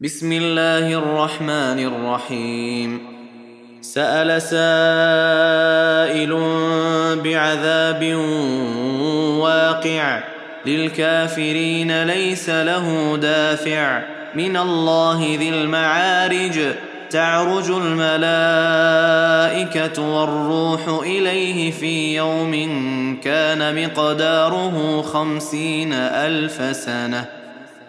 بسم الله الرحمن الرحيم. سأل سائل بعذاب واقع للكافرين ليس له دافع. من الله ذي المعارج تعرج الملائكة والروح إليه في يوم كان مقداره خمسين ألف سنة.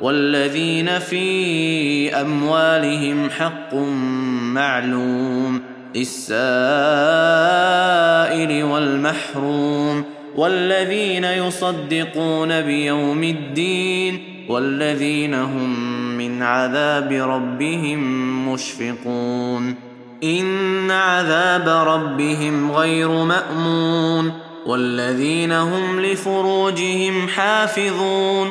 والذين في أموالهم حق معلوم للسائل والمحروم والذين يصدقون بيوم الدين والذين هم من عذاب ربهم مشفقون إن عذاب ربهم غير مأمون والذين هم لفروجهم حافظون